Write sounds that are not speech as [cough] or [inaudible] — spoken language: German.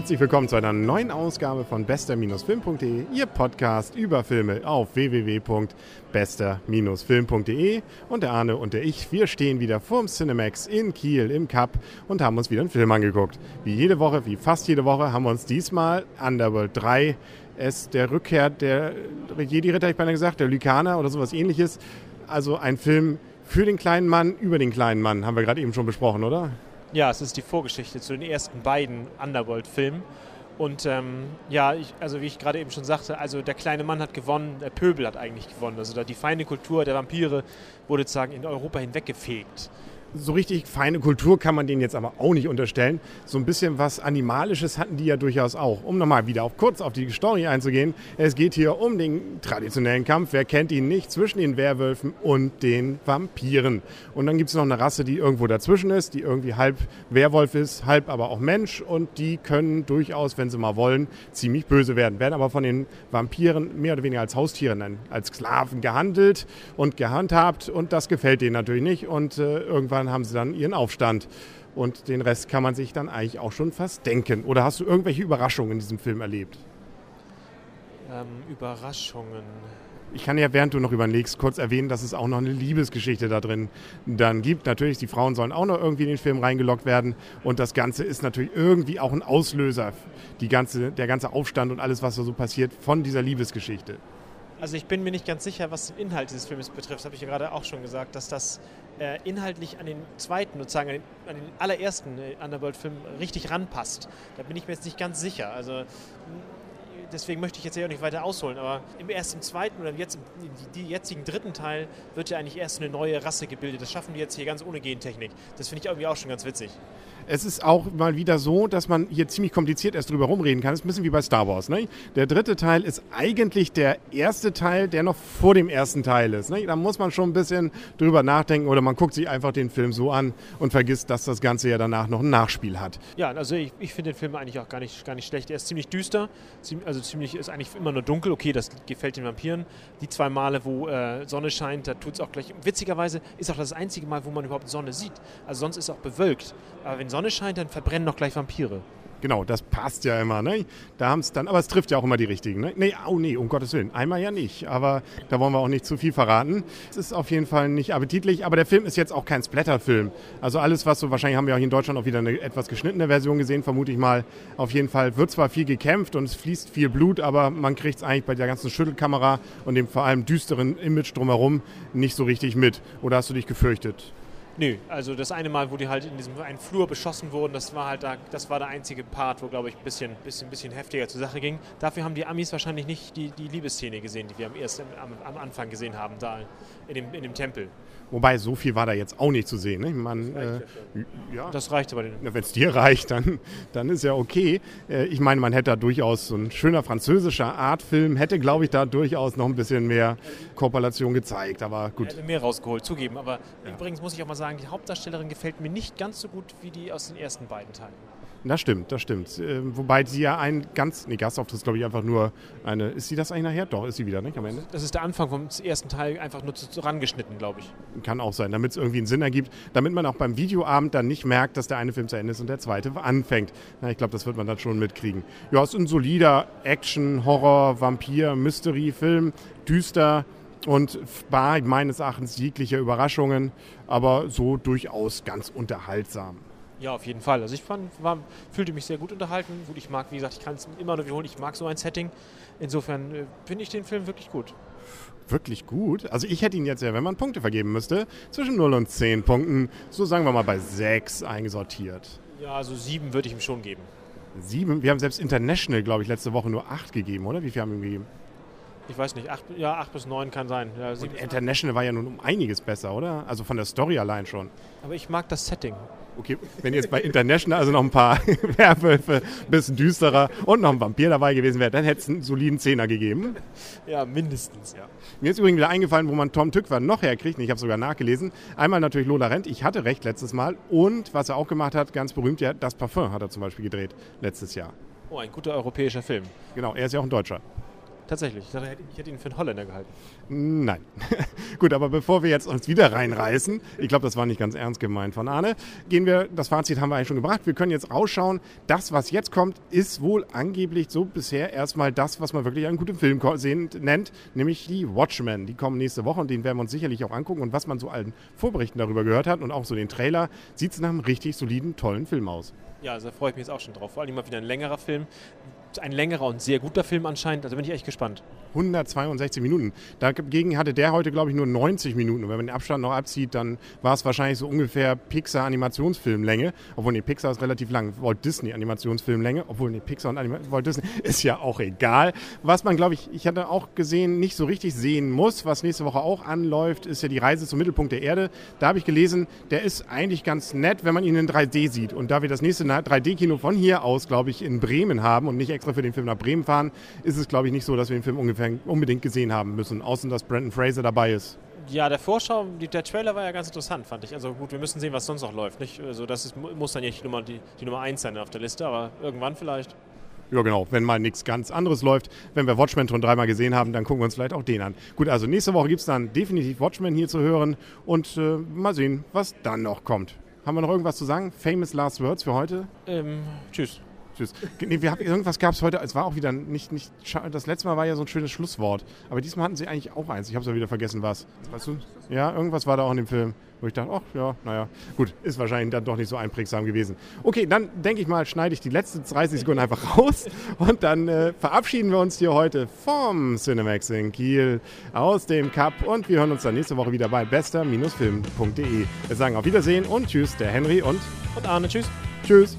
Herzlich willkommen zu einer neuen Ausgabe von bester-film.de, Ihr Podcast über Filme auf www.bester-film.de. Und der Arne und der ich, wir stehen wieder vorm Cinemax in Kiel im Cup und haben uns wieder einen Film angeguckt. Wie jede Woche, wie fast jede Woche, haben wir uns diesmal Underworld 3, es der Rückkehr der Jedi-Ritter, ich beinahe gesagt, der Lykaner oder sowas ähnliches. Also ein Film für den kleinen Mann, über den kleinen Mann, haben wir gerade eben schon besprochen, oder? Ja, es ist die Vorgeschichte zu den ersten beiden Underworld-Filmen. Und ähm, ja, ich, also wie ich gerade eben schon sagte, also der kleine Mann hat gewonnen, der Pöbel hat eigentlich gewonnen. Also die feine Kultur der Vampire wurde sozusagen in Europa hinweggefegt so richtig feine Kultur kann man denen jetzt aber auch nicht unterstellen. So ein bisschen was Animalisches hatten die ja durchaus auch. Um nochmal wieder auf, kurz auf die Story einzugehen. Es geht hier um den traditionellen Kampf, wer kennt ihn nicht, zwischen den Werwölfen und den Vampiren. Und dann gibt es noch eine Rasse, die irgendwo dazwischen ist, die irgendwie halb Werwolf ist, halb aber auch Mensch. Und die können durchaus, wenn sie mal wollen, ziemlich böse werden. Werden aber von den Vampiren mehr oder weniger als Haustiere, als Sklaven gehandelt und gehandhabt. Und das gefällt denen natürlich nicht. Und äh, irgendwann irgendwann haben sie dann ihren Aufstand. Und den Rest kann man sich dann eigentlich auch schon fast denken. Oder hast du irgendwelche Überraschungen in diesem Film erlebt? Ähm, Überraschungen. Ich kann ja, während du noch überlegst, kurz erwähnen, dass es auch noch eine Liebesgeschichte da drin dann gibt. Natürlich, die Frauen sollen auch noch irgendwie in den Film reingelockt werden. Und das Ganze ist natürlich irgendwie auch ein Auslöser, die ganze, der ganze Aufstand und alles, was so passiert, von dieser Liebesgeschichte. Also ich bin mir nicht ganz sicher, was den Inhalt dieses Films betrifft. Das habe ich ja gerade auch schon gesagt, dass das äh, inhaltlich an den zweiten, sozusagen an den, an den allerersten äh, Underworld-Film richtig ranpasst. Da bin ich mir jetzt nicht ganz sicher. Also deswegen möchte ich jetzt ja auch nicht weiter ausholen, aber im ersten, zweiten oder jetzt die jetzigen dritten Teil wird ja eigentlich erst eine neue Rasse gebildet. Das schaffen die jetzt hier ganz ohne Gentechnik. Das finde ich irgendwie auch schon ganz witzig es ist auch mal wieder so, dass man hier ziemlich kompliziert erst drüber rumreden kann. Das ist ein bisschen wie bei Star Wars. Ne? Der dritte Teil ist eigentlich der erste Teil, der noch vor dem ersten Teil ist. Ne? Da muss man schon ein bisschen drüber nachdenken oder man guckt sich einfach den Film so an und vergisst, dass das Ganze ja danach noch ein Nachspiel hat. Ja, also ich, ich finde den Film eigentlich auch gar nicht, gar nicht schlecht. Er ist ziemlich düster, also ziemlich ist eigentlich immer nur dunkel. Okay, das gefällt den Vampiren. Die zwei Male, wo äh, Sonne scheint, da tut es auch gleich. Witzigerweise ist auch das einzige Mal, wo man überhaupt Sonne sieht. Also sonst ist es auch bewölkt. Aber wenn Sonne Sonne scheint, dann verbrennen doch gleich Vampire. Genau, das passt ja immer. Ne? Da haben es dann, aber es trifft ja auch immer die richtigen. Ne? Nee, oh nee, um Gottes Willen. Einmal ja nicht, aber da wollen wir auch nicht zu viel verraten. Es ist auf jeden Fall nicht appetitlich, aber der Film ist jetzt auch kein Splatterfilm. Also alles, was so, wahrscheinlich haben wir auch hier in Deutschland auch wieder eine etwas geschnittene Version gesehen, vermute ich mal. Auf jeden Fall wird zwar viel gekämpft und es fließt viel Blut, aber man kriegt es eigentlich bei der ganzen Schüttelkamera und dem vor allem düsteren Image drumherum nicht so richtig mit. Oder hast du dich gefürchtet? Nö, also das eine Mal, wo die halt in diesem einen Flur beschossen wurden, das war halt da, das war der einzige Part, wo glaube ich ein bisschen, bisschen, bisschen heftiger zur Sache ging. Dafür haben die Amis wahrscheinlich nicht die, die Liebesszene gesehen, die wir am, ersten, am, am Anfang gesehen haben, da in dem, in dem Tempel. Wobei, so viel war da jetzt auch nicht zu sehen. Ne? Man, das, reicht äh, ja, das reicht aber. Wenn es dir reicht, dann, dann ist ja okay. Äh, ich meine, man hätte da durchaus so ein schöner französischer Artfilm, hätte, glaube ich, da durchaus noch ein bisschen mehr Korpulation gezeigt. Aber gut. Hätte mehr rausgeholt, zugeben. Aber ja. übrigens muss ich auch mal sagen, die Hauptdarstellerin gefällt mir nicht ganz so gut wie die aus den ersten beiden Teilen. Das stimmt, das stimmt. Ähm, wobei sie ja ein ganz, nee, Gastauftritt ist glaube ich einfach nur eine, ist sie das eigentlich nachher? Doch, ist sie wieder, nicht am Ende? Das ist der Anfang vom ersten Teil einfach nur zu, zu rangeschnitten, glaube ich. Kann auch sein, damit es irgendwie einen Sinn ergibt, damit man auch beim Videoabend dann nicht merkt, dass der eine Film zu Ende ist und der zweite anfängt. Na, ich glaube, das wird man dann schon mitkriegen. Ja, es ist ein solider Action, Horror, Vampir, Mystery-Film, düster, und bar meines Erachtens jeglicher Überraschungen, aber so durchaus ganz unterhaltsam. Ja, auf jeden Fall. Also ich fand, war, fühlte mich sehr gut unterhalten. Gut, ich mag, wie gesagt, ich kann es immer nur wiederholen, ich mag so ein Setting. Insofern äh, finde ich den Film wirklich gut. Wirklich gut? Also ich hätte ihn jetzt ja, wenn man Punkte vergeben müsste, zwischen 0 und 10 Punkten, so sagen wir mal bei 6 eingesortiert. Ja, also 7 würde ich ihm schon geben. 7? Wir haben selbst International, glaube ich, letzte Woche nur 8 gegeben, oder? Wie viel haben wir ihm gegeben? Ich weiß nicht, 8, ja, 8 bis 9 kann sein. Ja, International war ja nun um einiges besser, oder? Also von der Story allein schon. Aber ich mag das Setting. Okay, wenn jetzt bei International also noch ein paar [laughs] Werwölfe, ein bisschen düsterer und noch ein Vampir dabei gewesen wäre, dann hätte es einen soliden Zehner gegeben. Ja, mindestens. Ja. Mir ist übrigens wieder eingefallen, wo man Tom Tückwer noch herkriegt. Ich habe sogar nachgelesen. Einmal natürlich Lola Rent. Ich hatte recht letztes Mal. Und was er auch gemacht hat, ganz berühmt, ja, das Parfum hat er zum Beispiel gedreht letztes Jahr. Oh, ein guter europäischer Film. Genau, er ist ja auch ein Deutscher. Tatsächlich. Ich, dachte, ich hätte ihn für einen Holländer gehalten. Nein. [laughs] Gut, aber bevor wir jetzt uns wieder reinreißen, ich glaube, das war nicht ganz ernst gemeint von Arne, gehen wir, das Fazit haben wir eigentlich schon gebracht, wir können jetzt rausschauen, das, was jetzt kommt, ist wohl angeblich so bisher erstmal das, was man wirklich einen guten Film sehen, nennt, nämlich die Watchmen. Die kommen nächste Woche und den werden wir uns sicherlich auch angucken und was man so allen Vorberichten darüber gehört hat und auch so den Trailer, sieht es nach einem richtig soliden, tollen Film aus. Ja, also da freue ich mich jetzt auch schon drauf. Vor allem mal wieder ein längerer Film. Ein längerer und sehr guter Film anscheinend. Also bin ich echt gespannt. 162 Minuten. Dagegen hatte der heute, glaube ich, nur 90 Minuten. Und wenn man den Abstand noch abzieht, dann war es wahrscheinlich so ungefähr Pixar-Animationsfilmlänge. Obwohl, nee, Pixar ist relativ lang. Walt Disney-Animationsfilmlänge. Obwohl, nee, Pixar und Anima Walt Disney [laughs] ist ja auch egal. Was man, glaube ich, ich hatte auch gesehen, nicht so richtig sehen muss, was nächste Woche auch anläuft, ist ja die Reise zum Mittelpunkt der Erde. Da habe ich gelesen, der ist eigentlich ganz nett, wenn man ihn in 3D sieht. Und da wir das nächste 3D-Kino von hier aus, glaube ich, in Bremen haben und nicht extra für den Film nach Bremen fahren, ist es, glaube ich, nicht so, dass wir den Film ungefähr unbedingt gesehen haben müssen, außer dass Brandon Fraser dabei ist. Ja, der Vorschau, der Trailer war ja ganz interessant, fand ich. Also gut, wir müssen sehen, was sonst noch läuft. Nicht? Also das ist, muss dann nicht die Nummer, die, die Nummer 1 sein auf der Liste, aber irgendwann vielleicht. Ja, genau. Wenn mal nichts ganz anderes läuft, wenn wir Watchmen schon dreimal gesehen haben, dann gucken wir uns vielleicht auch den an. Gut, also nächste Woche gibt es dann definitiv Watchmen hier zu hören und äh, mal sehen, was dann noch kommt. Haben wir noch irgendwas zu sagen? Famous Last Words für heute? Ähm, tschüss. Tschüss. Nee, wir haben, irgendwas gab es heute, es war auch wieder nicht, nicht, das letzte Mal war ja so ein schönes Schlusswort. Aber diesmal hatten sie eigentlich auch eins. Ich habe es ja wieder vergessen, was. Weißt du? Ja, irgendwas war da auch in dem Film, wo ich dachte, ach ja, naja, gut, ist wahrscheinlich dann doch nicht so einprägsam gewesen. Okay, dann denke ich mal, schneide ich die letzten 30 Sekunden einfach raus [laughs] und dann äh, verabschieden wir uns hier heute vom Cinemax in Kiel aus dem Cup und wir hören uns dann nächste Woche wieder bei bester-film.de. Wir sagen auf Wiedersehen und tschüss, der Henry und, und Arne. Tschüss. Tschüss.